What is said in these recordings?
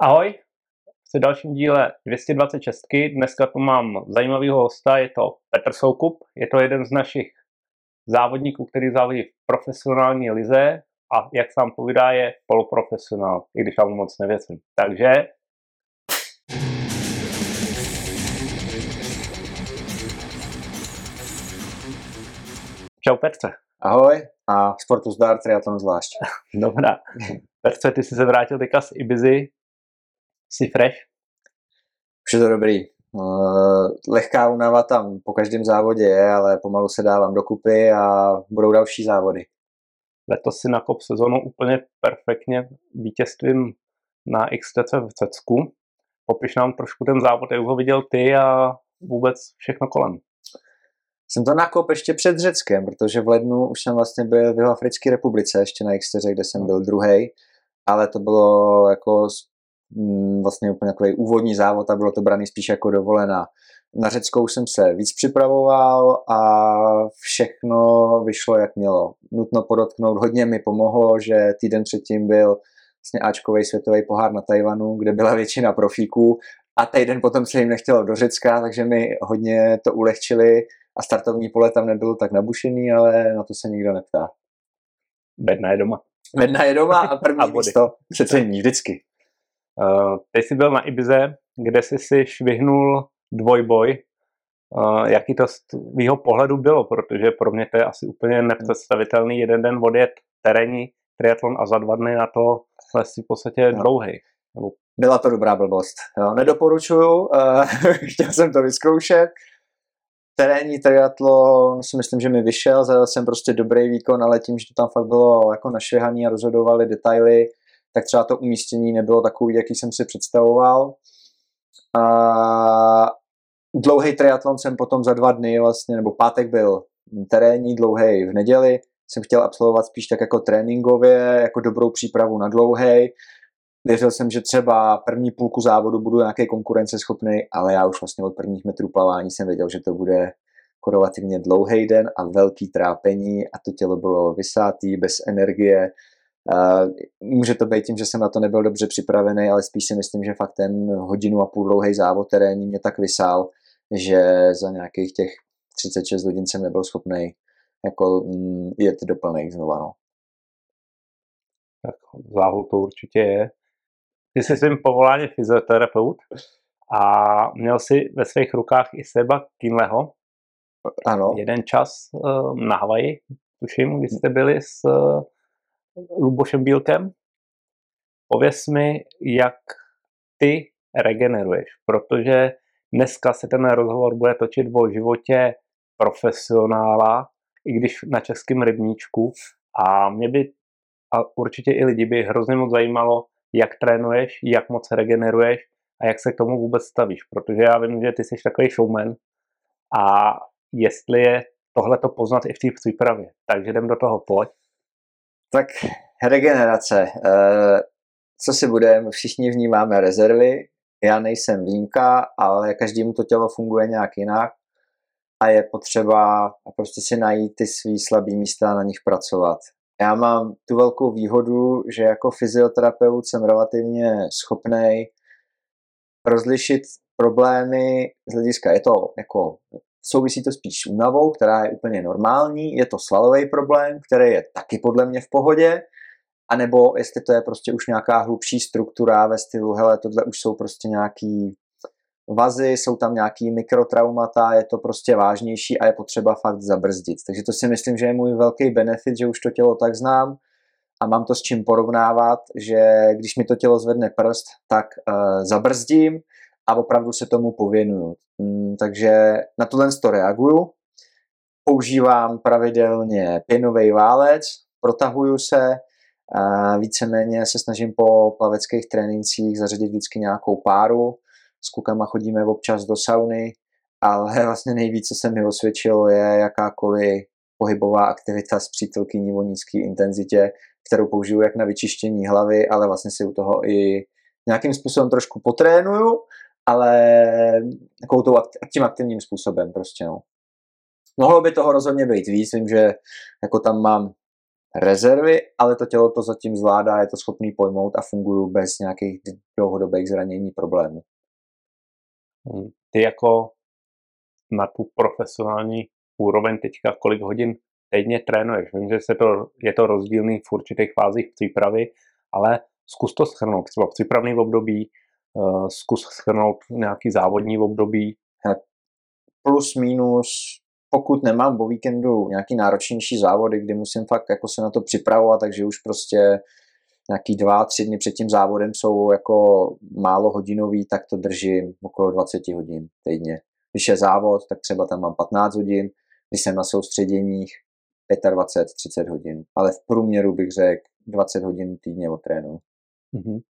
Ahoj, v dalším díle 226. Dneska tu mám zajímavého hosta, je to Petr Soukup, je to jeden z našich závodníků, který závodí v profesionální lize a jak sám povídá, je poloprofesionál, i když já mu moc nevěřím. Takže Čau Petře. Ahoj a sportu zdar, triatlon zvlášť. Dobrá. Petře, ty jsi se vrátil teďka z Ibizy, jsi fresh? Už je to dobrý. Uh, lehká únava tam po každém závodě je, ale pomalu se dávám dokupy a budou další závody. Letos si nakop sezonu úplně perfektně vítězstvím na XTC v Cecku. Popiš nám trošku ten závod, jak ho viděl ty a vůbec všechno kolem. Jsem to nakop ještě před Řeckem, protože v lednu už jsem vlastně byl v Africké republice, ještě na XTC, kde jsem byl druhý, ale to bylo jako vlastně úplně takový úvodní závod a bylo to braný spíš jako dovolená. Na Řeckou jsem se víc připravoval a všechno vyšlo jak mělo. Nutno podotknout, hodně mi pomohlo, že týden předtím byl vlastně Ačkový světový pohár na Tajvanu, kde byla většina profíků a týden potom se jim nechtělo do Řecka, takže mi hodně to ulehčili a startovní pole tam nebylo tak nabušený, ale na to se nikdo neptá. Bedna je doma. Bedna je doma a první a místo přece vždycky. Uh, teď jsi byl na Ibize, kde jsi si švihnul dvojboj. Uh, jaký to z tvýho pohledu bylo, protože pro mě to je asi úplně nepředstavitelný jeden den odjet terénní triatlon a za dva dny na to lesí v podstatě no. dlouhý. Byla to dobrá blbost. Jo, nedoporučuju, uh, chtěl jsem to vyzkoušet, terénní triatlon si myslím, že mi vyšel, zadal jsem prostě dobrý výkon, ale tím, že to tam fakt bylo jako našvěhaný a rozhodovali detaily, tak třeba to umístění nebylo takový, jaký jsem si představoval. A dlouhý triatlon jsem potom za dva dny vlastně, nebo pátek byl terénní, dlouhý v neděli, jsem chtěl absolvovat spíš tak jako tréninkově, jako dobrou přípravu na dlouhý. Věřil jsem, že třeba první půlku závodu budu nějaký konkurenceschopný, ale já už vlastně od prvních metrů plavání jsem věděl, že to bude jako relativně dlouhý den a velký trápení a to tělo bylo vysátý, bez energie. Může to být tím, že jsem na to nebyl dobře připravený, ale spíš si myslím, že fakt ten hodinu a půl dlouhý závod terénní mě tak vysál, že za nějakých těch 36 hodin jsem nebyl schopný jako mm, jet do plných znova. No. Tak záhul to určitě je. Ty jsi svým povoláním fyzioterapeut a měl si ve svých rukách i Seba Kinleho. Ano. Jeden čas uh, na Havaji, tuším, kdy jste byli s uh, Lubošem Bílkem. Pověz mi, jak ty regeneruješ, protože dneska se ten rozhovor bude točit o životě profesionála, i když na českém rybníčku. A mě by, a určitě i lidi by hrozně moc zajímalo, jak trénuješ, jak moc regeneruješ a jak se k tomu vůbec stavíš, protože já vím, že ty jsi takový showman a jestli je tohle to poznat i v té přípravě. Takže jdem do toho, pojď. Tak regenerace. Eh, co si budeme, všichni vnímáme rezervy, já nejsem výjimka, ale každému to tělo funguje nějak jinak a je potřeba prostě si najít ty svý slabý místa a na nich pracovat. Já mám tu velkou výhodu, že jako fyzioterapeut jsem relativně schopný rozlišit problémy z hlediska, je to jako, souvisí to spíš s únavou, která je úplně normální, je to svalový problém, který je taky podle mě v pohodě, anebo jestli to je prostě už nějaká hlubší struktura ve stylu, hele, tohle už jsou prostě nějaký vazy, jsou tam nějaký mikrotraumata, je to prostě vážnější a je potřeba fakt zabrzdit. Takže to si myslím, že je můj velký benefit, že už to tělo tak znám a mám to s čím porovnávat, že když mi to tělo zvedne prst, tak uh, zabrzdím a opravdu se tomu pověnuju. Mm, takže na tohle to reaguju. Používám pravidelně pěnový válec, protahuju se, uh, víceméně se snažím po plaveckých trénincích zařadit vždycky nějakou páru, s klukama chodíme občas do sauny, ale vlastně nejvíc, co se mi osvědčilo, je jakákoliv pohybová aktivita s přítelkyní o nízké intenzitě, kterou použiju jak na vyčištění hlavy, ale vlastně si u toho i nějakým způsobem trošku potrénuju, ale takovou tou, tím aktivním způsobem prostě, no. Mohlo by toho rozhodně být víc, vím, že jako tam mám rezervy, ale to tělo to zatím zvládá, je to schopný pojmout a funguju bez nějakých dlouhodobých zranění problémů. Hmm. Ty jako na tu profesionální úroveň teďka kolik hodin týdně trénuješ? Vím, že se to, je to rozdílný v určitých fázích přípravy, ale zkus to schrnout. Třeba v přípravný období, zkus schrnout nějaký závodní období. Plus, minus, pokud nemám o víkendu nějaký náročnější závody, kdy musím fakt jako se na to připravovat, takže už prostě nějaký dva, tři dny před tím závodem jsou jako málo hodinový, tak to držím okolo 20 hodin týdně. Když je závod, tak třeba tam mám 15 hodin, když jsem na soustředěních 25-30 hodin, ale v průměru bych řekl 20 hodin týdně od trénu. Mm-hmm.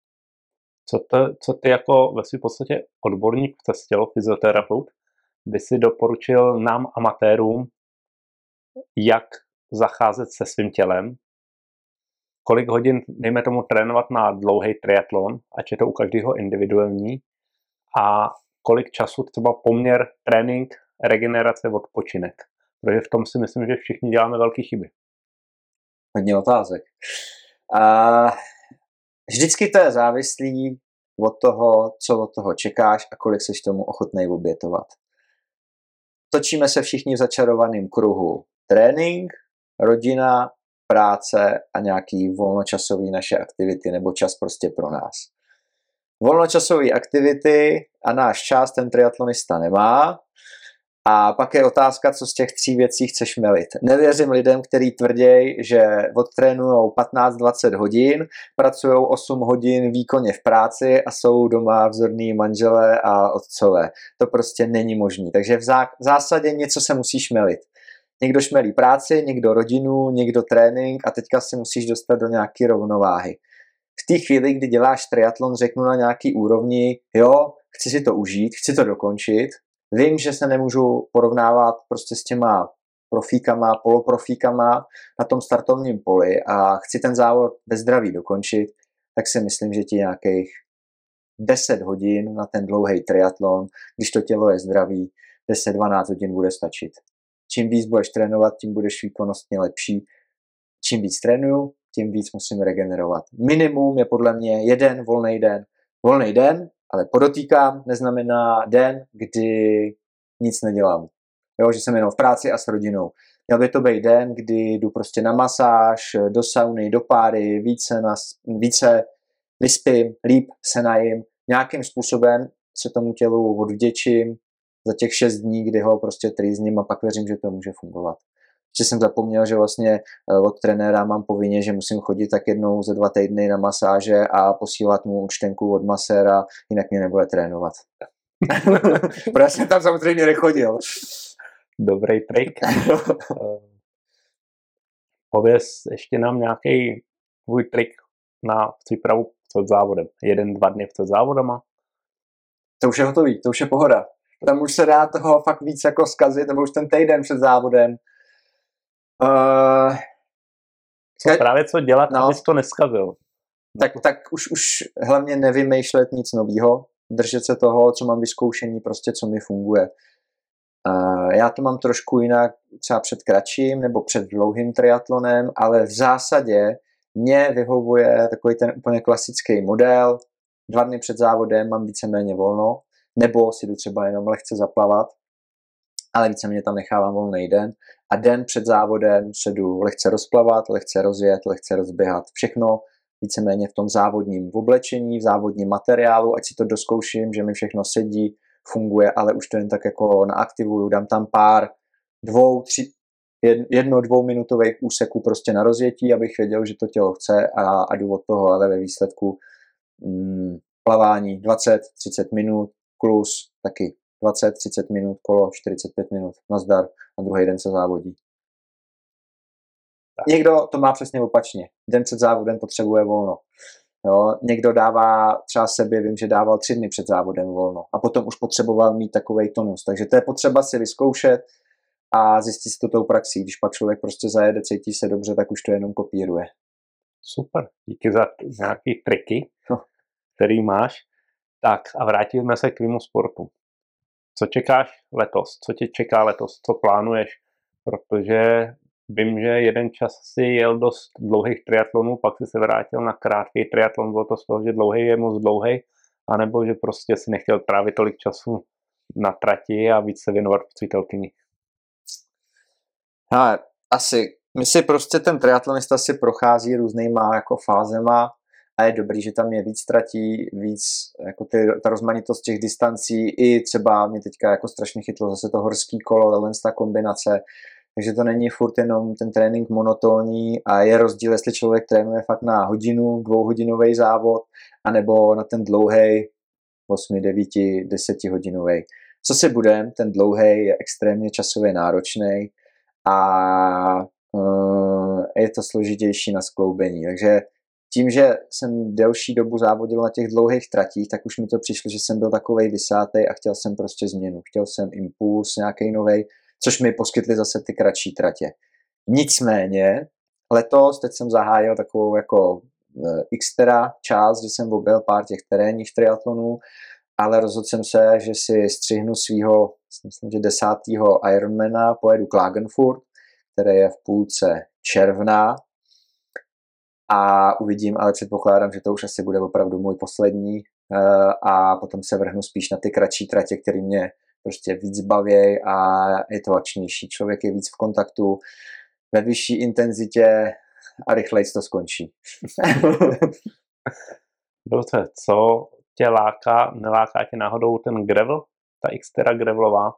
Co, to, co ty jako ve v podstatě odborník v cestě, fyzioterapeut, by si doporučil nám amatérům, jak zacházet se svým tělem, kolik hodin, dejme tomu, trénovat na dlouhý triatlon, ať je to u každého individuální, a kolik času třeba poměr trénink, regenerace, odpočinek. Protože v tom si myslím, že všichni děláme velké chyby. Hodně otázek. A vždycky to je závislý od toho, co od toho čekáš a kolik seš tomu ochotný obětovat. Točíme se všichni v začarovaném kruhu. Trénink, rodina, práce a nějaký volnočasový naše aktivity nebo čas prostě pro nás. Volnočasové aktivity a náš čas ten triatlonista nemá, a pak je otázka, co z těch tří věcí chceš melit. Nevěřím lidem, kteří tvrdí, že odtrénují 15-20 hodin, pracují 8 hodin výkonně v práci a jsou doma vzorní manželé a otcové. To prostě není možné. Takže v zásadě něco se musíš melit. Někdo šmelí práci, někdo rodinu, někdo trénink a teďka si musíš dostat do nějaké rovnováhy. V té chvíli, kdy děláš triatlon, řeknu na nějaký úrovni, jo, chci si to užít, chci to dokončit, Vím, že se nemůžu porovnávat prostě s těma profíkama, poloprofíkama na tom startovním poli a chci ten závod bez zdraví dokončit, tak si myslím, že ti nějakých 10 hodin na ten dlouhý triatlon, když to tělo je zdravý, 10-12 hodin bude stačit. Čím víc budeš trénovat, tím budeš výkonnostně lepší. Čím víc trénuju, tím víc musím regenerovat. Minimum je podle mě jeden volný den. Volný den ale podotýkám, neznamená den, kdy nic nedělám. Jo, že jsem jenom v práci a s rodinou. Měl by to být den, kdy jdu prostě na masáž, do sauny, do páry, více, na, více vyspím, líp se najím. Nějakým způsobem se tomu tělu odvděčím za těch šest dní, kdy ho prostě trýzním a pak věřím, že to může fungovat že jsem zapomněl, že vlastně eh, od trenéra mám povinně, že musím chodit tak jednou za dva týdny na masáže a posílat mu účtenku od maséra, jinak mě nebude trénovat. Protože jsem tam samozřejmě nechodil. Dobrý trik. Eh, pověz ještě nám nějaký tvůj trik na přípravu před závodem. Jeden, dva dny před závodama? To už je hotový, to už je pohoda. Tam už se dá toho fakt víc jako zkazit, nebo už ten týden před závodem Uh, co, právě co dělat, no, abys to neskazil. Tak, tak už, už hlavně nevymýšlet nic nového, držet se toho, co mám vyzkoušení, prostě co mi funguje. Uh, já to mám trošku jinak třeba před kratším nebo před dlouhým triatlonem, ale v zásadě mě vyhovuje takový ten úplně klasický model. Dva dny před závodem mám víceméně volno, nebo si jdu třeba jenom lehce zaplavat ale víceméně tam nechávám volný den a den před závodem se jdu lehce rozplavat, lehce rozjet, lehce rozběhat. Všechno víceméně v tom závodním oblečení, v závodním materiálu, ať si to doskouším, že mi všechno sedí, funguje, ale už to jen tak jako naaktivuju, dám tam pár dvou, tři, jedno, dvouminutových úseků prostě na rozjetí, abych věděl, že to tělo chce a, a jdu od toho, ale ve výsledku mm, plavání 20-30 minut, klus taky 20-30 minut, kolo 45 minut, nazdar, a druhý den se závodí. Tak. Někdo to má přesně opačně. Den před závodem potřebuje volno. Jo, někdo dává třeba sebe, vím, že dával tři dny před závodem volno a potom už potřeboval mít takový tonus. Takže to je potřeba si vyzkoušet a zjistit si to tou praxí. Když pak člověk prostě zajede, cítí se dobře, tak už to jenom kopíruje. Super, díky za nějaký triky, no. který máš. Tak a vrátíme se k tvému sportu. Co čekáš letos? Co tě čeká letos? Co plánuješ? Protože vím, že jeden čas si jel dost dlouhých triatlonů, pak si se vrátil na krátký triatlon, bylo to z toho, že dlouhý je moc dlouhý, anebo že prostě si nechtěl trávit tolik času na trati a víc se věnovat přítelkyni. Ha, asi. My si prostě ten triatlonista si prochází různýma jako fázema a je dobrý, že tam je víc tratí, víc jako ty, ta rozmanitost těch distancí i třeba mě teďka jako strašně chytlo zase to horský kolo, tahle ta kombinace, takže to není furt jenom ten trénink monotónní a je rozdíl, jestli člověk trénuje fakt na hodinu, dvouhodinový závod, anebo na ten dlouhý 8, 9, 10 hodinový. Co si budem, ten dlouhý je extrémně časově náročný a uh, je to složitější na skloubení. Takže tím, že jsem delší dobu závodil na těch dlouhých tratích, tak už mi to přišlo, že jsem byl takovej vysátej a chtěl jsem prostě změnu. Chtěl jsem impuls nějaký nový, což mi poskytly zase ty kratší tratě. Nicméně, letos, teď jsem zahájil takovou jako eh, xtera část, že jsem objel pár těch terénních triatlonů, ale rozhodl jsem se, že si střihnu svého, myslím, že desátého Ironmana, pojedu Klagenfurt, které je v půlce června a uvidím, ale předpokládám, že to už asi bude opravdu můj poslední eh, a potom se vrhnu spíš na ty kratší tratě, které mě prostě víc baví a je to akčnější. Člověk je víc v kontaktu, ve vyšší intenzitě a rychleji to skončí. Dobře, co tě láká, neláká tě náhodou ten gravel, ta Xterra gravelová?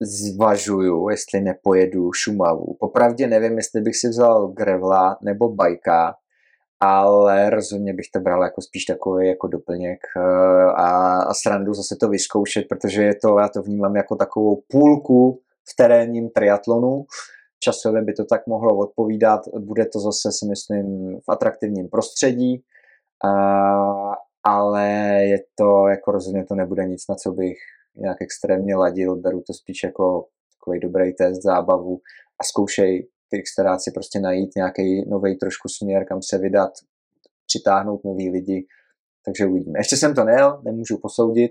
Zvažuju, jestli nepojedu Šumavu. Popravdě nevím, jestli bych si vzal grevla nebo bajka, ale rozhodně bych to bral jako spíš takový jako doplněk eh, a, a srandu zase to vyzkoušet, protože je to, já to vnímám jako takovou půlku v terénním triatlonu. Časově by to tak mohlo odpovídat. Bude to zase si myslím v atraktivním prostředí, a, ale je to jako rozhodně to nebude nic, na co bych nějak extrémně ladil. Beru to spíš jako takový dobrý test, zábavu a zkoušej ty si prostě najít nějaký nový trošku směr, kam se vydat, přitáhnout nový lidi, takže uvidíme. Ještě jsem to nejel, nemůžu posoudit,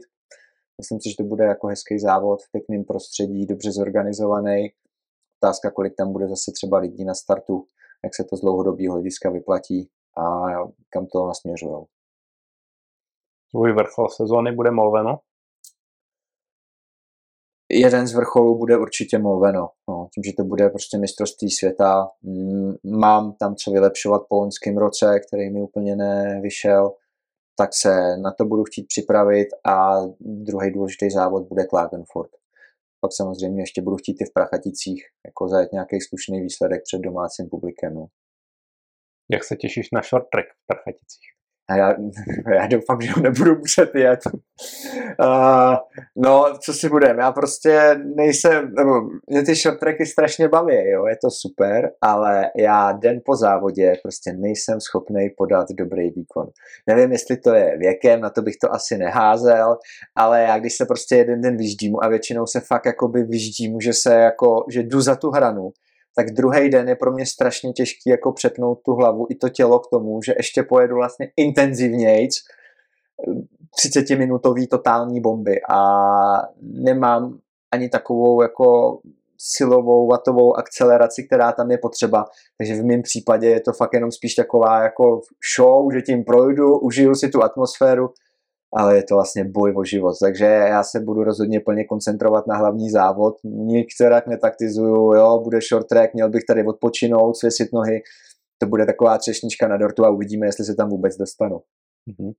myslím si, že to bude jako hezký závod v pěkném prostředí, dobře zorganizovaný. Otázka, kolik tam bude zase třeba lidí na startu, jak se to z dlouhodobého hlediska vyplatí a kam to nasměřují. Tvůj vrchol sezóny bude Molveno? Jeden z vrcholů bude určitě Molveno. No, tím, že to bude prostě mistrovství světa. Mm, mám tam co vylepšovat po loňském roce, který mi úplně nevyšel, tak se na to budu chtít připravit a druhý důležitý závod bude Klagenfurt. Pak samozřejmě ještě budu chtít i v Prachaticích jako zajet nějaký slušný výsledek před domácím publikem. No. Jak se těšíš na short track v Prachaticích? A já, já doufám, že ho nebudu muset jet. Uh, no, co si budeme, já prostě nejsem, nebo mě ty short tracky strašně baví, jo, je to super, ale já den po závodě prostě nejsem schopný podat dobrý výkon. Nevím, jestli to je věkem, na to bych to asi neházel, ale já když se prostě jeden den vyždím a většinou se fakt jakoby vyždím, že se jako, že jdu za tu hranu, tak druhý den je pro mě strašně těžký jako přepnout tu hlavu i to tělo k tomu, že ještě pojedu vlastně intenzivnějc 30 minutový totální bomby a nemám ani takovou jako silovou vatovou akceleraci, která tam je potřeba. Takže v mém případě je to fakt jenom spíš taková jako show, že tím projdu, užiju si tu atmosféru ale je to vlastně boj o život. Takže já se budu rozhodně plně koncentrovat na hlavní závod. Nikterak netaktizuju, jo, bude short track, měl bych tady odpočinout, svěsit nohy. To bude taková třešnička na dortu a uvidíme, jestli se tam vůbec dostanu. Mm-hmm.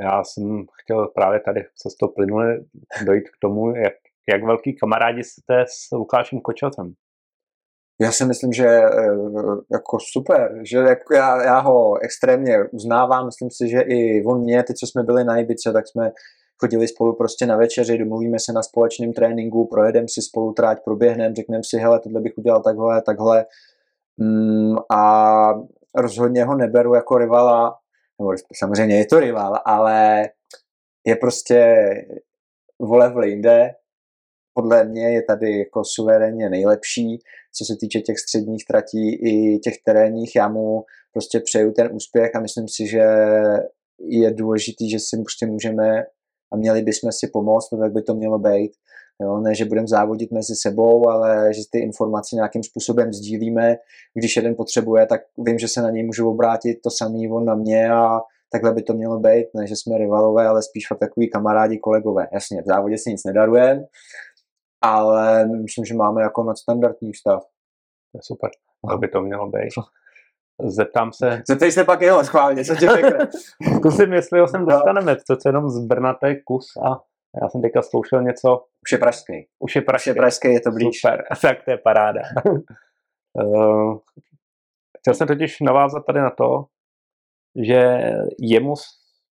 Já jsem chtěl právě tady se to plynule dojít k tomu, jak, jak velký kamarádi jste s Lukášem Kočatem. Já si myslím, že eh, jako super, že jako já, já ho extrémně uznávám, myslím si, že i on mě, teď co jsme byli na Ibice, tak jsme chodili spolu prostě na večeři, domluvíme se na společném tréninku, projedeme si spolu tráť, proběhneme, řekneme si, hele, tohle bych udělal takhle, takhle. Mm, a rozhodně ho neberu jako rivala, nebo samozřejmě je to rival, ale je prostě vole v linde, podle mě je tady jako suverénně nejlepší, co se týče těch středních tratí i těch terénních. Já mu prostě přeju ten úspěch a myslím si, že je důležitý, že si prostě můžeme a měli bychom si pomoct, tak by to mělo být. Jo? Ne, že budeme závodit mezi sebou, ale že ty informace nějakým způsobem sdílíme. Když jeden potřebuje, tak vím, že se na něj můžu obrátit, to samý on na mě a takhle by to mělo být, ne, že jsme rivalové, ale spíš fakt takový kamarádi, kolegové. Jasně, v závodě si nic nedarujeme, ale myslím, že máme jako nadstandardní vztah. To je super, to by to mělo být. Zeptám se... Zeptej se pak jeho schválně, co tě řekne. Zkusím, jestli ho sem no. dostaneme, to je jenom z Brna, to je kus a já jsem teďka zkoušel něco... Už je pražský. Už je pražský. Už je pražský, je to blíž. Super, tak to je paráda. uh, chtěl jsem totiž navázat tady na to, že jemu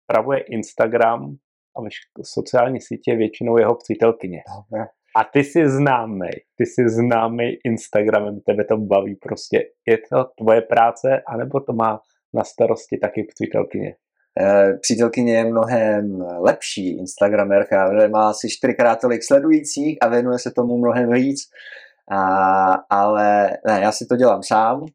spravuje Instagram a sociální sítě většinou jeho přítelkyně. Dobre. A ty si známý, ty si známý Instagramem, tebe to baví prostě. Je to tvoje práce, anebo to má na starosti taky přítelkyně? E, přítelkyně je mnohem lepší Instagramerka, má asi čtyřikrát tolik sledujících a věnuje se tomu mnohem víc. A, ale ne, já si to dělám sám,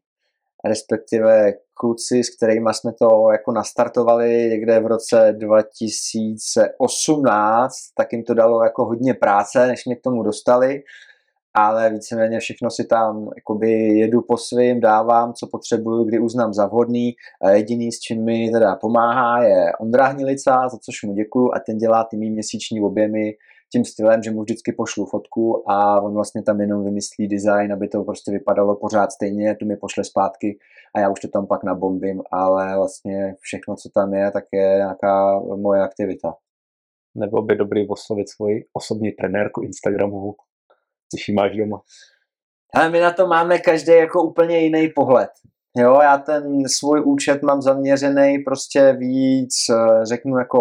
respektive kluci, s kterými jsme to jako nastartovali někde v roce 2018, tak jim to dalo jako hodně práce, než mě k tomu dostali, ale víceméně všechno si tam jakoby jedu po svým, dávám, co potřebuju, kdy uznám za vhodný. Jediný, s čím mi teda pomáhá, je Ondra Hnilica, za což mu děkuju a ten dělá ty mý měsíční objemy tím stylem, že mu vždycky pošlu fotku a on vlastně tam jenom vymyslí design, aby to prostě vypadalo pořád stejně, tu mi pošle zpátky a já už to tam pak nabombím, ale vlastně všechno, co tam je, tak je nějaká moje aktivita. Nebo by dobrý oslovit svoji osobní trenérku Instagramovou, když ji máš doma. Ale my na to máme každý jako úplně jiný pohled. Jo, já ten svůj účet mám zaměřený prostě víc, eh, řeknu jako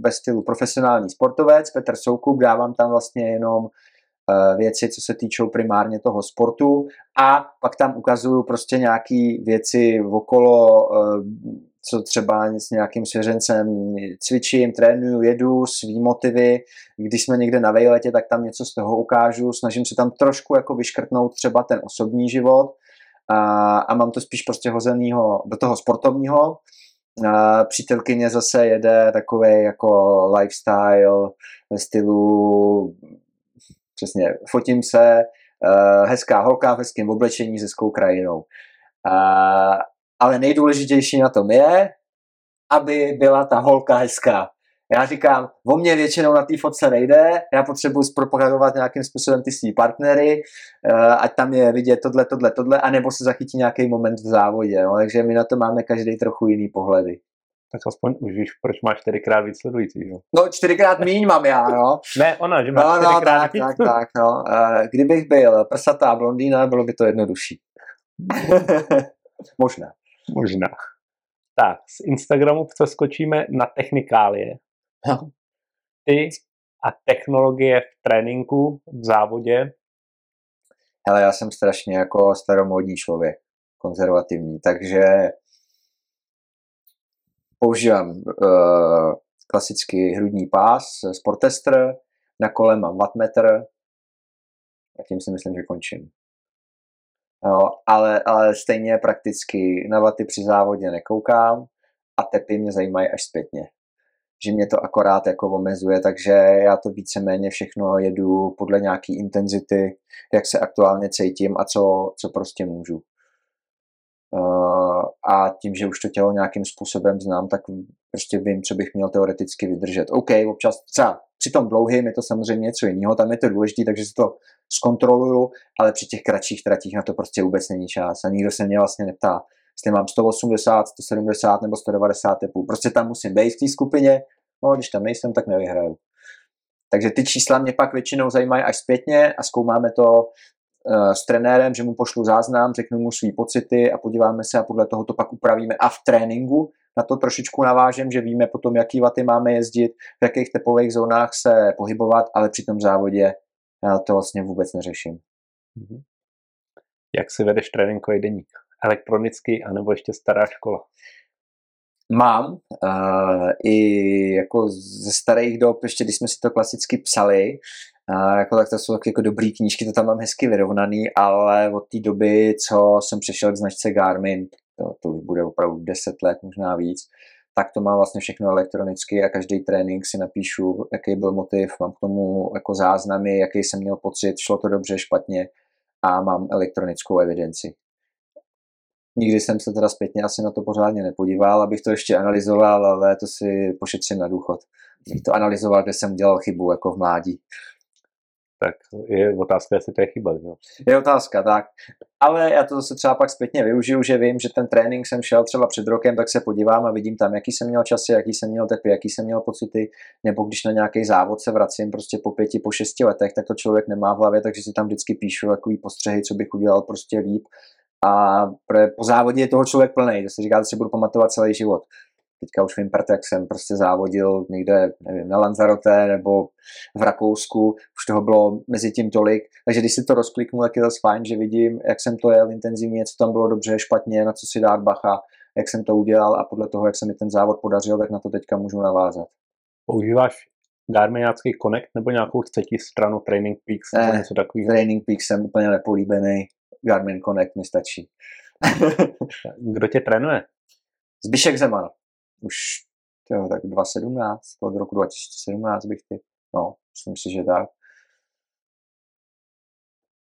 ve stylu profesionální sportovec, Petr Soukup, dávám tam vlastně jenom eh, věci, co se týčou primárně toho sportu a pak tam ukazuju prostě nějaký věci okolo, eh, co třeba s nějakým svěřencem cvičím, trénuju, jedu, svý motivy, když jsme někde na vejletě, tak tam něco z toho ukážu, snažím se tam trošku jako vyškrtnout třeba ten osobní život, a, a mám to spíš prostě hozenýho do toho sportovního. A přítelkyně zase jede takový jako lifestyle ve stylu přesně, fotím se, uh, hezká holka v hezkém oblečení se hezkou krajinou. Uh, ale nejdůležitější na tom je, aby byla ta holka hezká. Já říkám, o mě většinou na té fotce nejde, já potřebuji zpropagandovat nějakým způsobem ty svý partnery, uh, ať tam je vidět tohle, tohle, tohle, anebo se zachytí nějaký moment v závodě. No? Takže my na to máme každý trochu jiný pohledy. Tak aspoň už víš, proč máš čtyřikrát víc sledujících, jo? No, čtyřikrát míň mám já, no. ne, ona, že máš no, no, čtyřikrát tak, tak, tak, no. Uh, kdybych byl prsatá blondýna, bylo by to jednodušší. Možná. Možná. Tak, z Instagramu přeskočíme na technikálie. Ty a technologie v tréninku, v závodě? Hele, já jsem strašně jako staromódní člověk, konzervativní, takže používám uh, klasický hrudní pás, Sportester, na kole mám wattmetr a tím si myslím, že končím. No, ale, ale stejně prakticky na vaty při závodě nekoukám a tepy mě zajímají až zpětně že mě to akorát jako omezuje, takže já to víceméně všechno jedu podle nějaký intenzity, jak se aktuálně cítím a co, co prostě můžu. Uh, a tím, že už to tělo nějakým způsobem znám, tak prostě vím, co bych měl teoreticky vydržet. OK, občas třeba při tom dlouhým je to samozřejmě něco jiného, tam je to důležité, takže si to zkontroluju, ale při těch kratších tratích na to prostě vůbec není čas a nikdo se mě vlastně neptá, jestli mám 180, 170 nebo 190 tepů. Prostě tam musím být v té skupině, no když tam nejsem, tak nevyhraju. Takže ty čísla mě pak většinou zajímají až zpětně a zkoumáme to uh, s trenérem, že mu pošlu záznam, řeknu mu svý pocity a podíváme se a podle toho to pak upravíme a v tréninku na to trošičku navážem, že víme potom, jaký vaty máme jezdit, v jakých tepových zónách se pohybovat, ale při tom závodě já to vlastně vůbec neřeším. Mhm. Jak si vedeš tréninkový deník? Elektronický anebo ještě stará škola? Mám uh, i jako ze starých dob, ještě když jsme si to klasicky psali, uh, jako tak to jsou jako dobrý knížky, to tam mám hezky vyrovnaný, ale od té doby, co jsem přešel k značce Garmin, to, to už bude opravdu 10 let, možná víc, tak to mám vlastně všechno elektronicky a každý trénink si napíšu, jaký byl motiv, mám k tomu jako záznamy, jaký jsem měl pocit, šlo to dobře, špatně a mám elektronickou evidenci. Nikdy jsem se teda zpětně asi na to pořádně nepodíval, abych to ještě analyzoval, ale to si pošetřím na důchod. Bych to analyzoval, kde jsem dělal chybu jako v mládí tak je otázka, jestli to je chyba. Jo? Je otázka, tak. Ale já to zase třeba pak zpětně využiju, že vím, že ten trénink jsem šel třeba před rokem, tak se podívám a vidím tam, jaký jsem měl časy, jaký jsem měl tepy, jaký jsem měl pocity, nebo když na nějaký závod se vracím prostě po pěti, po šesti letech, tak to člověk nemá v hlavě, takže si tam vždycky píšu takový postřehy, co bych udělal prostě líp. A po závodě je toho člověk plný, to se říká, že si budu pamatovat celý život teďka už vím, jak jsem prostě závodil někde, nevím, na Lanzarote nebo v Rakousku, už toho bylo mezi tím tolik, takže když si to rozkliknu, tak je to fajn, že vidím, jak jsem to jel intenzivně, co tam bylo dobře, špatně, na co si dát bacha, jak jsem to udělal a podle toho, jak se mi ten závod podařil, tak na to teďka můžu navázat. Používáš Garminiácký Connect nebo nějakou třetí stranu Training Peaks nebo eh, něco takového? Training Peaks jsem úplně nepolíbený, Garmin Connect mi stačí. Kdo tě trénuje? Zbyšek Zeman už tyjo, tak 2017, od roku 2017 bych ty, no, myslím si, že tak.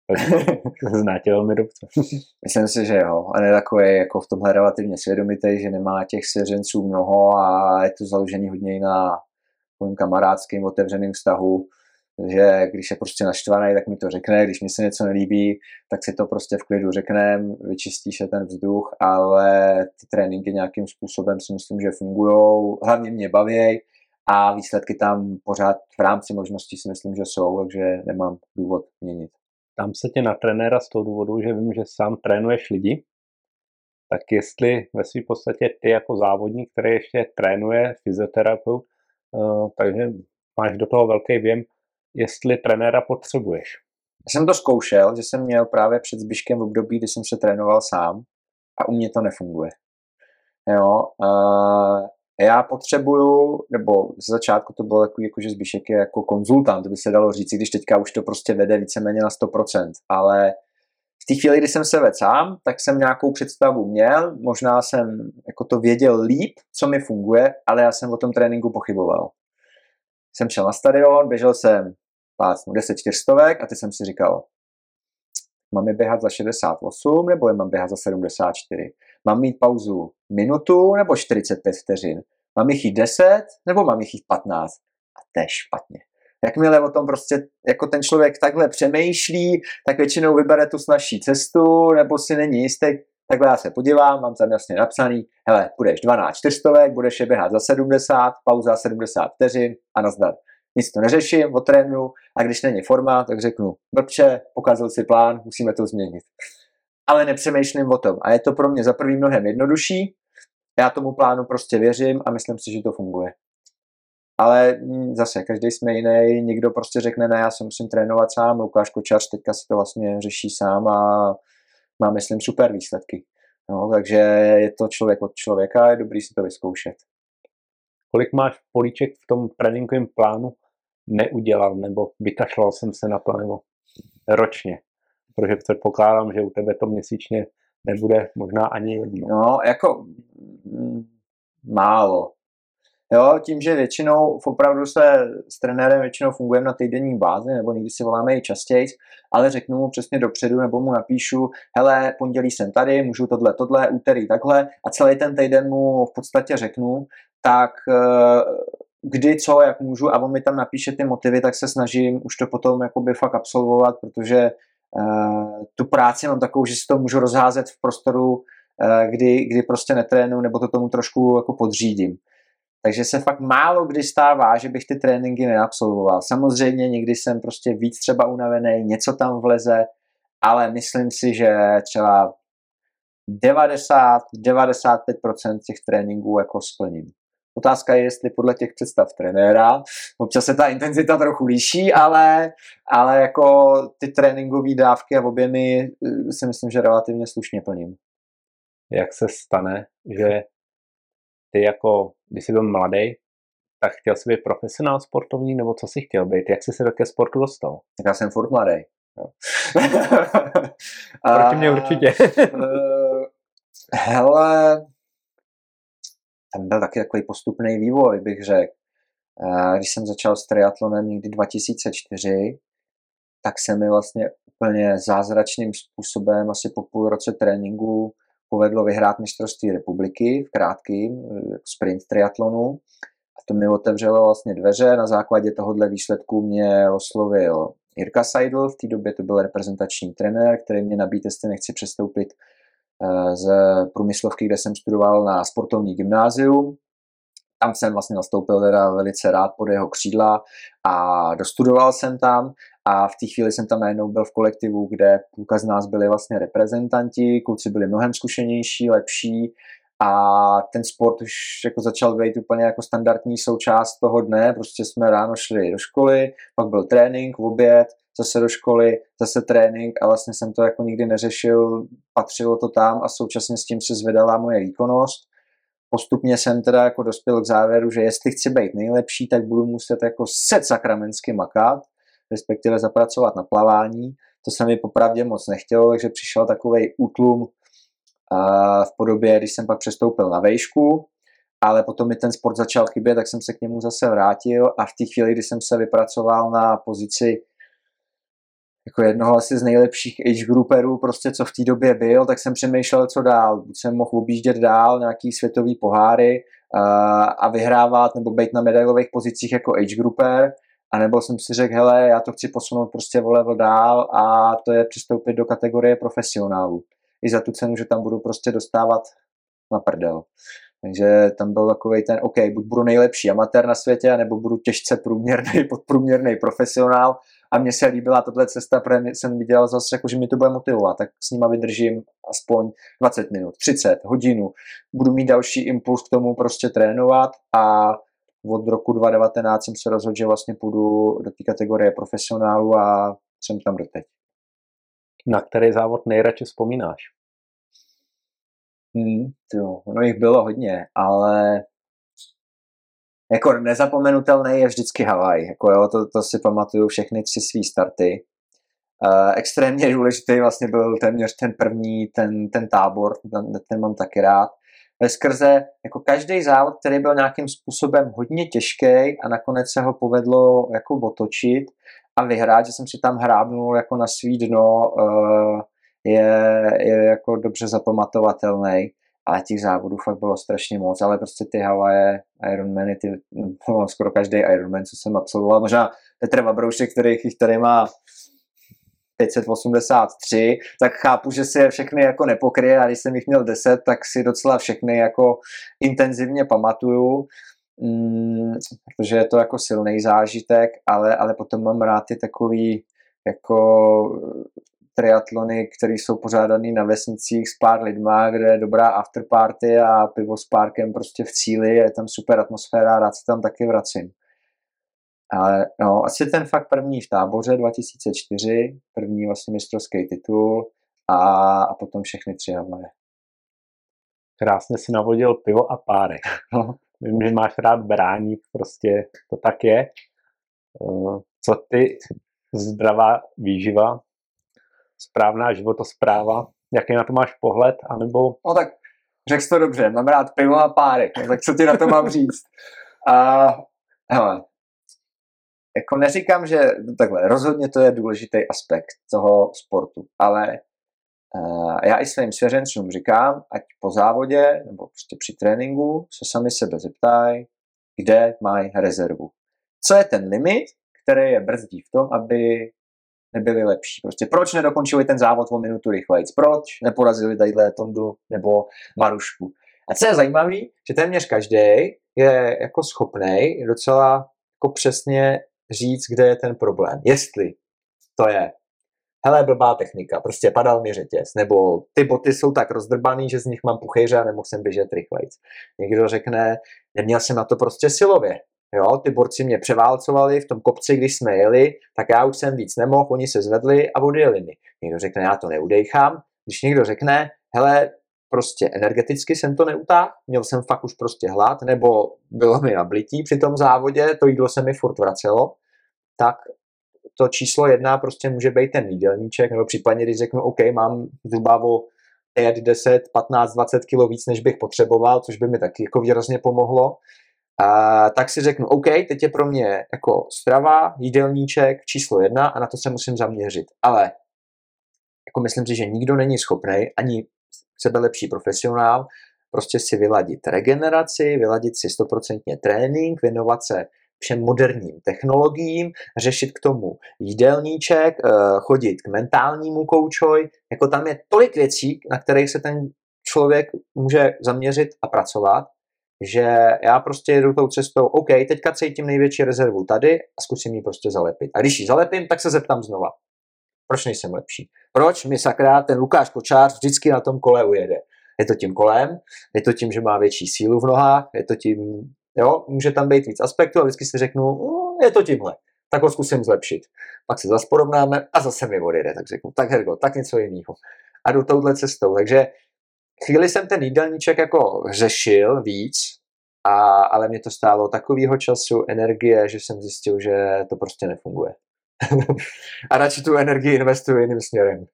Zná tě velmi dobře. Myslím si, že jo. A ne takový jako v tomhle relativně svědomitý, že nemá těch svěřenců mnoho a je to založený hodně na kamarádským otevřeným vztahu že když je prostě naštvaný, tak mi to řekne, když mi se něco nelíbí, tak si to prostě v klidu řekneme, vyčistí se ten vzduch, ale ty tréninky nějakým způsobem si myslím, že fungují, hlavně mě baví a výsledky tam pořád v rámci možností si myslím, že jsou, takže nemám důvod měnit. Tam se tě na trenéra z toho důvodu, že vím, že sám trénuješ lidi, tak jestli ve své podstatě ty jako závodník, který ještě trénuje fyzioterapeut, uh, takže máš do toho velký věm, jestli trenéra potřebuješ. Já jsem to zkoušel, že jsem měl právě před Zbyškem v období, kdy jsem se trénoval sám a u mě to nefunguje. Jo, uh, já potřebuju, nebo z začátku to bylo takový, jako, že Zbyšek je jako konzultant, by se dalo říct, když teďka už to prostě vede víceméně na 100%, ale v té chvíli, kdy jsem se vedl sám, tak jsem nějakou představu měl, možná jsem jako to věděl líp, co mi funguje, ale já jsem o tom tréninku pochyboval. Jsem šel na stadion, běžel jsem plácnu 10 čtyřstovek a ty jsem si říkal, mám je běhat za 68 nebo je mám běhat za 74? Mám mít pauzu minutu nebo 45 vteřin? Mám jich jít 10 nebo mám jich jít 15? A to je špatně. Jakmile o tom prostě jako ten člověk takhle přemýšlí, tak většinou vybere tu snažší cestu nebo si není jistý. Takhle já se podívám, mám tam jasně napsaný, hele, budeš 12 čtyřstovek, budeš je běhat za 70, pauza 70 vteřin a nazdar nic to neřeším, otrénu a když není forma, tak řeknu, blbče, pokazil si plán, musíme to změnit. Ale nepřemýšlím o tom a je to pro mě za prvý mnohem jednodušší, já tomu plánu prostě věřím a myslím si, že to funguje. Ale hm, zase, každý jsme jiný, někdo prostě řekne, ne, já se musím trénovat sám, Lukáš Kočař teďka si to vlastně řeší sám a má, myslím, super výsledky. No, takže je to člověk od člověka, je dobrý si to vyzkoušet. Kolik máš políček v tom tréninkovém plánu neudělal, nebo vykašlal jsem se na to, nebo ročně. Protože předpokládám, že u tebe to měsíčně nebude možná ani jedno. No, jako mm, málo. Jo, tím, že většinou opravdu se s trenérem většinou fungujeme na týdenní bázi, nebo někdy si voláme i častěji, ale řeknu mu přesně dopředu, nebo mu napíšu, hele, pondělí jsem tady, můžu tohle, tohle, úterý takhle a celý ten týden mu v podstatě řeknu, tak eh, kdy, co, jak můžu a on mi tam napíše ty motivy, tak se snažím už to potom jakoby fakt absolvovat, protože uh, tu práci mám takovou, že si to můžu rozházet v prostoru, uh, kdy, kdy prostě netrénu nebo to tomu trošku jako podřídím. Takže se fakt málo kdy stává, že bych ty tréninky neabsolvoval. Samozřejmě někdy jsem prostě víc třeba unavený, něco tam vleze, ale myslím si, že třeba 90-95% těch tréninků jako splním. Otázka je, jestli podle těch představ trenéra, občas se ta intenzita trochu liší, ale, ale jako ty tréninkové dávky a objemy eh, si myslím, že relativně slušně plním. Jak se stane, že ty jako, když jsi byl mladý, tak chtěl jsi být profesionál sportovní, nebo co jsi chtěl být? Jak jsi se do ke sportu dostal? Tak já jsem furt mladý. Proti mě určitě. Eh, hele, tam byl taky takový postupný vývoj, bych řekl. Když jsem začal s triatlonem někdy 2004, tak se mi vlastně úplně zázračným způsobem asi po půl roce tréninku povedlo vyhrát mistrovství republiky v krátkým eh, sprint triatlonu. A to mi otevřelo vlastně dveře. Na základě tohohle výsledku mě oslovil Jirka Seidl, v té době to byl reprezentační trenér, který mě nabídl, jestli nechci přestoupit z průmyslovky, kde jsem studoval na sportovní gymnázium. Tam jsem vlastně nastoupil teda velice rád pod jeho křídla a dostudoval jsem tam. A v té chvíli jsem tam najednou byl v kolektivu, kde půlka z nás byli vlastně reprezentanti, kluci byli mnohem zkušenější, lepší. A ten sport už jako začal být úplně jako standardní součást toho dne, prostě jsme ráno šli do školy, pak byl trénink, oběd, zase do školy, zase trénink a vlastně jsem to jako nikdy neřešil, patřilo to tam a současně s tím se zvedala moje výkonnost. Postupně jsem teda jako dospěl k závěru, že jestli chci být nejlepší, tak budu muset jako set sakramensky makat, respektive zapracovat na plavání. To se mi popravdě moc nechtělo, takže přišel takový útlum v podobě, když jsem pak přestoupil na vejšku, ale potom mi ten sport začal chybět, tak jsem se k němu zase vrátil a v té chvíli, kdy jsem se vypracoval na pozici jako jednoho asi z nejlepších age grouperů, prostě co v té době byl, tak jsem přemýšlel, co dál. Buď jsem mohl objíždět dál nějaký světový poháry uh, a vyhrávat nebo být na medailových pozicích jako age grouper, a nebo jsem si řekl, hele, já to chci posunout prostě o level dál a to je přistoupit do kategorie profesionálů. I za tu cenu, že tam budu prostě dostávat na prdel. Takže tam byl takový ten, OK, buď budu nejlepší amatér na světě, nebo budu těžce průměrný, podprůměrný profesionál. A mně se líbila tato cesta, protože jsem viděl zase, jako, že mi to bude motivovat, tak s nima vydržím aspoň 20 minut, 30, hodinu. Budu mít další impuls k tomu prostě trénovat a od roku 2019 jsem se rozhodl, že vlastně půjdu do té kategorie profesionálu a jsem tam doteď. Na který závod nejradši vzpomínáš? Hmm, jo, ono jich bylo hodně, ale jako nezapomenutelný je vždycky Havaj. Jako jo, to, to si pamatuju všechny tři svý starty. Uh, extrémně důležitý vlastně byl téměř ten první, ten, ten tábor, ten, ten mám taky rád ve skrze jako každý závod, který byl nějakým způsobem hodně těžký a nakonec se ho povedlo jako otočit a vyhrát, že jsem si tam hrábnul jako na svý dno, uh, je, je jako dobře zapamatovatelný. Ale těch závodů fakt bylo strašně moc, ale prostě ty Havaje, Ironmany, ty, no, skoro každý Ironman, co jsem absolvoval, možná Petr Vabroušek, který jich tady má 583, tak chápu, že si je všechny jako nepokryje a když jsem jich měl 10, tak si docela všechny jako intenzivně pamatuju, mm, protože je to jako silný zážitek, ale, ale potom mám rád ty takový jako triatlony, které jsou pořádané na vesnicích s pár lidma, kde je dobrá afterparty a pivo s párkem prostě v cíli, je tam super atmosféra, rád se tam taky vracím. Ale no, asi ten fakt první v táboře 2004, první vlastně mistrovský titul a, a potom všechny tři Havaje. Krásně si navodil pivo a párek. No. Vím, že máš rád bráník, prostě to tak je. Eh, co ty, zdravá výživa, správná životospráva, jaký na to máš pohled, anebo... No tak řekl to dobře, mám rád pivo a no, tak co ti na to mám říct? A, hele, jako neříkám, že takhle, rozhodně to je důležitý aspekt toho sportu, ale uh, já i svým svěřencům říkám, ať po závodě nebo prostě při tréninku se sami sebe zeptají, kde mají rezervu. Co je ten limit, který je brzdí v tom, aby nebyli lepší. Prostě proč nedokončili ten závod o minutu rychleji? Proč neporazili tadyhle Tondu nebo Marušku? A co je zajímavé, že téměř každý je jako schopný docela jako přesně říct, kde je ten problém. Jestli to je hele, blbá technika, prostě padal mi řetěz, nebo ty boty jsou tak rozdrbaný, že z nich mám puchejře a nemohl jsem běžet rychleji. Někdo řekne, neměl jsem na to prostě silově, jo, ty borci mě převálcovali v tom kopci, když jsme jeli, tak já už jsem víc nemohl, oni se zvedli a odjeli mi. Někdo řekne, já to neudejchám, když někdo řekne, hele, prostě energeticky jsem to neutáhl, měl jsem fakt už prostě hlad, nebo bylo mi nablití při tom závodě, to jídlo se mi furt vracelo, tak to číslo jedna prostě může být ten jídelníček, nebo případně když řeknu, OK, mám zhruba o jet 10, 15, 20 kg víc, než bych potřeboval, což by mi taky jako výrazně pomohlo. A, tak si řeknu, OK, teď je pro mě jako strava, jídelníček číslo jedna a na to se musím zaměřit. Ale jako myslím si, že nikdo není schopný, ani sebelepší profesionál, prostě si vyladit regeneraci, vyladit si 100% trénink, věnovat se všem moderním technologiím, řešit k tomu jídelníček, eh, chodit k mentálnímu koučoj, jako tam je tolik věcí, na kterých se ten člověk může zaměřit a pracovat, že já prostě jedu tou cestou, OK, teďka cítím největší rezervu tady a zkusím ji prostě zalepit. A když ji zalepím, tak se zeptám znova. Proč nejsem lepší? Proč mi sakra ten Lukáš Kočář vždycky na tom kole ujede? Je to tím kolem, je to tím, že má větší sílu v nohách, je to tím, jo, může tam být víc aspektů a vždycky si řeknu, no, je to tímhle, tak ho zkusím zlepšit. Pak se zasporovnáme a zase mi odjede, tak řeknu, tak Hergo, tak něco jiného. A jdu touhle cestou, takže chvíli jsem ten jídelníček jako řešil víc, a, ale mě to stálo takového času, energie, že jsem zjistil, že to prostě nefunguje. a radši tu energii investuju jiným směrem.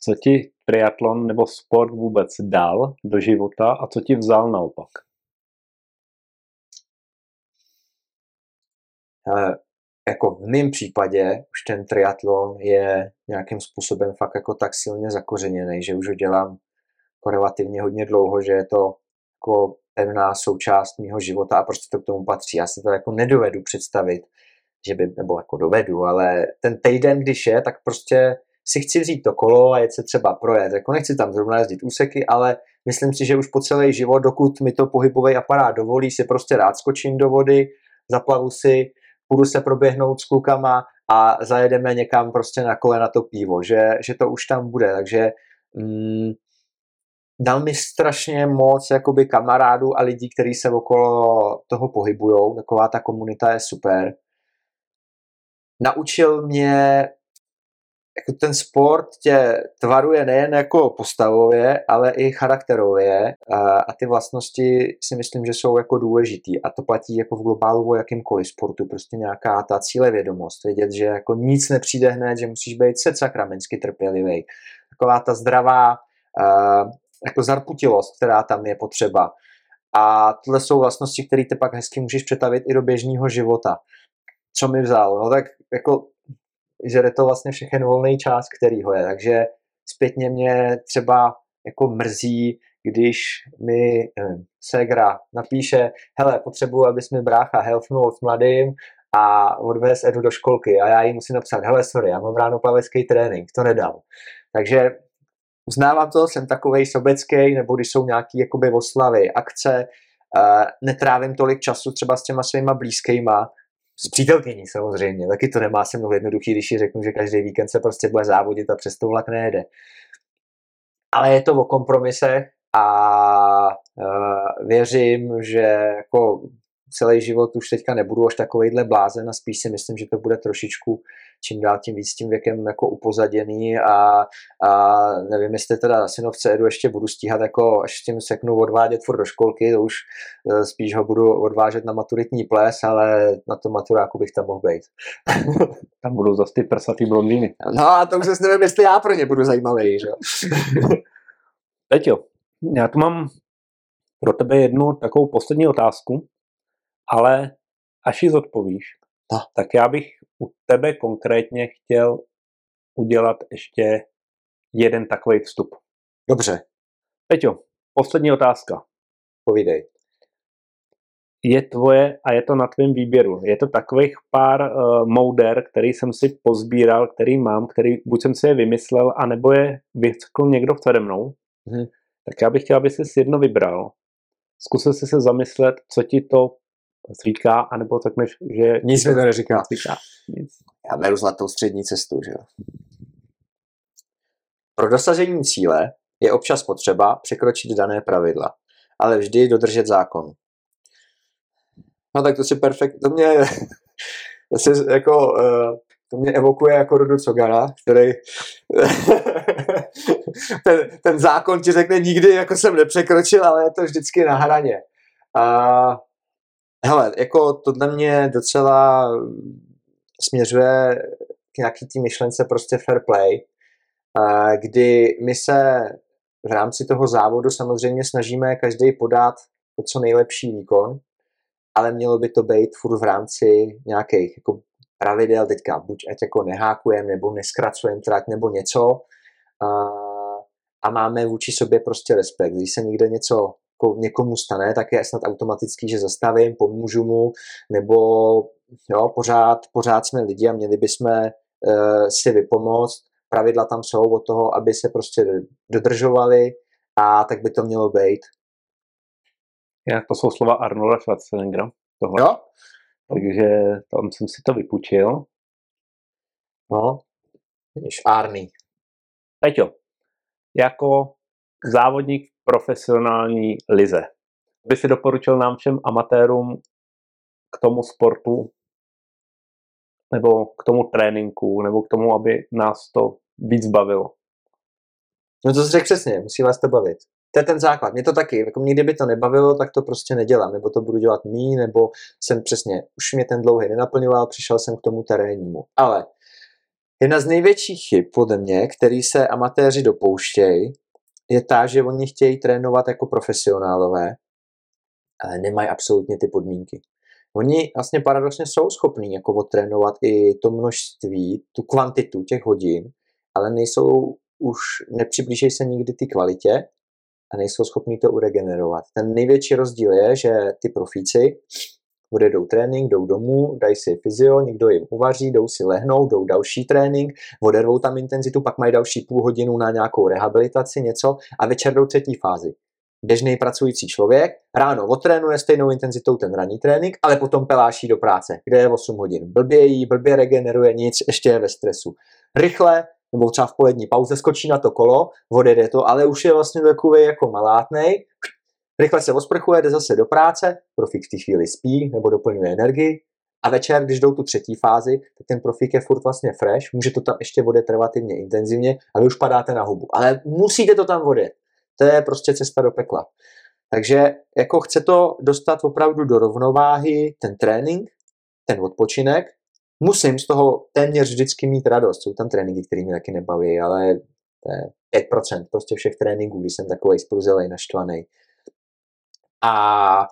Co ti triatlon nebo sport vůbec dal do života a co ti vzal naopak? Ale jako v mém případě už ten triatlon je nějakým způsobem fakt jako tak silně zakořeněný, že už ho dělám relativně hodně dlouho, že je to jako pevná součást mého života a prostě to k tomu patří. Já si to jako nedovedu představit, že by, nebo jako dovedu, ale ten týden, když je, tak prostě si chci vzít to kolo a jet se třeba projet. Jako nechci tam zrovna jezdit úseky, ale myslím si, že už po celý život, dokud mi to pohybový aparát dovolí, si prostě rád skočím do vody, zaplavu si, půjdu se proběhnout s klukama a zajedeme někam prostě na kole na to pivo, že, že to už tam bude, takže mm, dal mi strašně moc jakoby kamarádů a lidí, kteří se okolo toho pohybujou, taková ta komunita je super. Naučil mě jako ten sport tě tvaruje nejen jako postavově, ale i charakterově. A, a ty vlastnosti si myslím, že jsou jako důležitý. A to platí jako v globálu o jakýmkoliv sportu, prostě nějaká ta cílevědomost, vědět, že jako nic nepřijde hned, že musíš být se sakramensky trpělivý. Taková ta zdravá uh, jako zarputilost, která tam je potřeba. A tohle jsou vlastnosti, které ty pak hezky můžeš přetavit i do běžného života. Co mi vzal? No tak jako že to vlastně všechen volný čas, který ho je. Takže zpětně mě třeba jako mrzí, když mi Segra napíše, hele, potřebuji, abys mi brácha helfnul s mladým a odvez Edu do školky a já jí musím napsat, hele, sorry, já mám ráno plavecký trénink, to nedal. Takže uznávám to, jsem takovej sobecký, nebo když jsou nějaký jakoby oslavy, akce, uh, netrávím tolik času třeba s těma svýma blízkýma, s přítelkyní samozřejmě, taky to nemá se mnou jednoduchý, když ji řeknu, že každý víkend se prostě bude závodit a přes to vlak nejede. Ale je to o kompromisech a uh, věřím, že jako celý život už teďka nebudu až takovejhle blázen a spíš si myslím, že to bude trošičku čím dál tím víc tím věkem jako upozaděný a, a nevím, jestli teda synovce Edu ještě budu stíhat jako až s tím seknu odvádět furt do školky, to už e, spíš ho budu odvážet na maturitní ples, ale na to maturáku bych tam mohl být. tam budou zase ty prsatý blondýny. No a to už zase nevím, jestli já pro ně budu zajímavý, že Teď jo, já tu mám pro tebe jednu takovou poslední otázku, ale až ji zodpovíš, no. tak já bych u tebe konkrétně chtěl udělat ještě jeden takový vstup. Dobře. Peťo, poslední otázka. Povídej. Je tvoje a je to na tvém výběru. Je to takových pár uh, mouder, který jsem si pozbíral, který mám, který buď jsem si je vymyslel, anebo je vyskl někdo přede mnou. Hmm. Tak já bych chtěl, aby jsi jedno vybral. Zkusil jsi se zamyslet, co ti to říká, anebo řekneš, že... Nic mi to neříká. Říká. Nic. Já beru zlatou střední cestu, že jo. Pro dosažení cíle je občas potřeba překročit dané pravidla, ale vždy dodržet zákon. No tak to si perfekt, to mě, to si jako, uh, to mě evokuje jako Rudu Cogana, který ten, ten zákon ti řekne nikdy, jako jsem nepřekročil, ale je to vždycky na hraně. A Hele, jako tohle mě docela směřuje k nějaký té myšlence prostě fair play, kdy my se v rámci toho závodu samozřejmě snažíme každý podat to co nejlepší výkon, ale mělo by to být furt v rámci nějakých jako pravidel, teďka buď ať jako nehákujeme, nebo neskracujeme trať, nebo něco a, a máme vůči sobě prostě respekt. Když se někde něco jako někomu stane, tak je snad automatický, že zastavím, pomůžu mu, nebo jo, pořád, pořád jsme lidi a měli bychom uh, si vypomoct. Pravidla tam jsou od toho, aby se prostě dodržovali a tak by to mělo být. Jak to jsou slova Arnolda Schwarzeneggera. Tohle. Jo? Takže tam jsem si to vypučil. No, vidíš, Arny. Peťo, jako závodník profesionální lize, by si doporučil nám všem amatérům k tomu sportu, nebo k tomu tréninku, nebo k tomu, aby nás to víc bavilo? No to jsi řekl přesně, musí vás to bavit. To je ten základ. Mě to taky, jako mě kdyby to nebavilo, tak to prostě nedělám, nebo to budu dělat mý, nebo jsem přesně, už mě ten dlouhý nenaplňoval, přišel jsem k tomu terénnímu. Ale jedna z největších chyb podle mě, který se amatéři dopouštějí, je ta, že oni chtějí trénovat jako profesionálové, ale nemají absolutně ty podmínky. Oni vlastně paradoxně jsou schopní jako odtrénovat i to množství, tu kvantitu těch hodin, ale nejsou už, nepřiblíží se nikdy ty kvalitě a nejsou schopní to uregenerovat. Ten největší rozdíl je, že ty profíci odjedou trénink, jdou domů, dají si fyzio, někdo jim uvaří, jdou si lehnout, jdou další trénink, odervou tam intenzitu, pak mají další půl hodinu na nějakou rehabilitaci, něco a večer jdou třetí fázi. Běžný pracující člověk ráno otrénuje stejnou intenzitou ten ranní trénink, ale potom peláší do práce, kde je 8 hodin. Blbě jí, blbě regeneruje nic, ještě je ve stresu. Rychle nebo třeba v polední pauze skočí na to kolo, odjede to, ale už je vlastně takový jako malátnej, rychle se osprchuje, jde zase do práce, profík v té chvíli spí nebo doplňuje energii a večer, když jdou tu třetí fázi, tak ten profík je furt vlastně fresh, může to tam ještě vodit relativně intenzivně a vy už padáte na hubu. Ale musíte to tam vodit. To je prostě cesta do pekla. Takže jako chce to dostat opravdu do rovnováhy ten trénink, ten odpočinek musím z toho téměř vždycky mít radost. Jsou tam tréninky, které mě taky nebaví, ale to je 5% prostě všech tréninků, když jsem takový spruzelej, naštvaný. A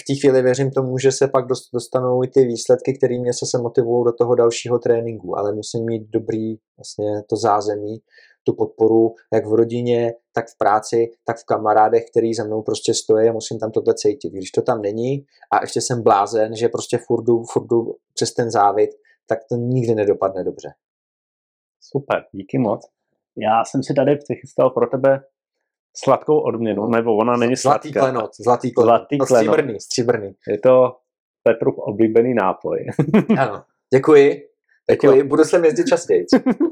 v té chvíli věřím tomu, že se pak dostanou i ty výsledky, které mě se motivují do toho dalšího tréninku, ale musím mít dobrý vlastně to zázemí, tu podporu jak v rodině, tak v práci, tak v kamarádech, který za mnou prostě stojí a musím tam tohle cítit. Když to tam není a ještě jsem blázen, že prostě furdu, furdu přes ten závit, tak to nikdy nedopadne dobře. Super, díky moc. Já jsem si tady přichystal pro tebe sladkou odměnu, nebo ona není zlatý sladká. Klenot, zlatý klenot, zlatý no, klenot. Stříbrný, stříbrný. Je to Petrův oblíbený nápoj. ano, děkuji. Děkuji, budu sem jezdit častěji.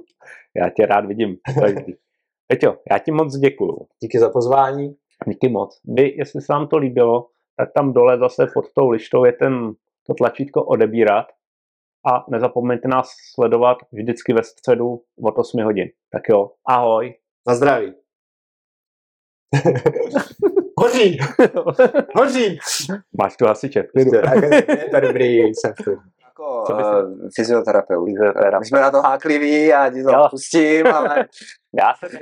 já tě rád vidím. Peťo, já ti moc děkuju. Díky za pozvání. Díky moc. Vy, jestli se vám to líbilo, tak tam dole zase pod tou lištou je ten, to tlačítko odebírat a nezapomeňte nás sledovat vždycky ve středu od 8 hodin. Tak jo, ahoj. Na zdraví. Hoří! Hoří! Máš tu hasiče. Je to dobrý, jsem v jako uh, fyzioterapeut. fyzioterapeut. My jsme na to hákliví, já ti to pustím, ale... Já se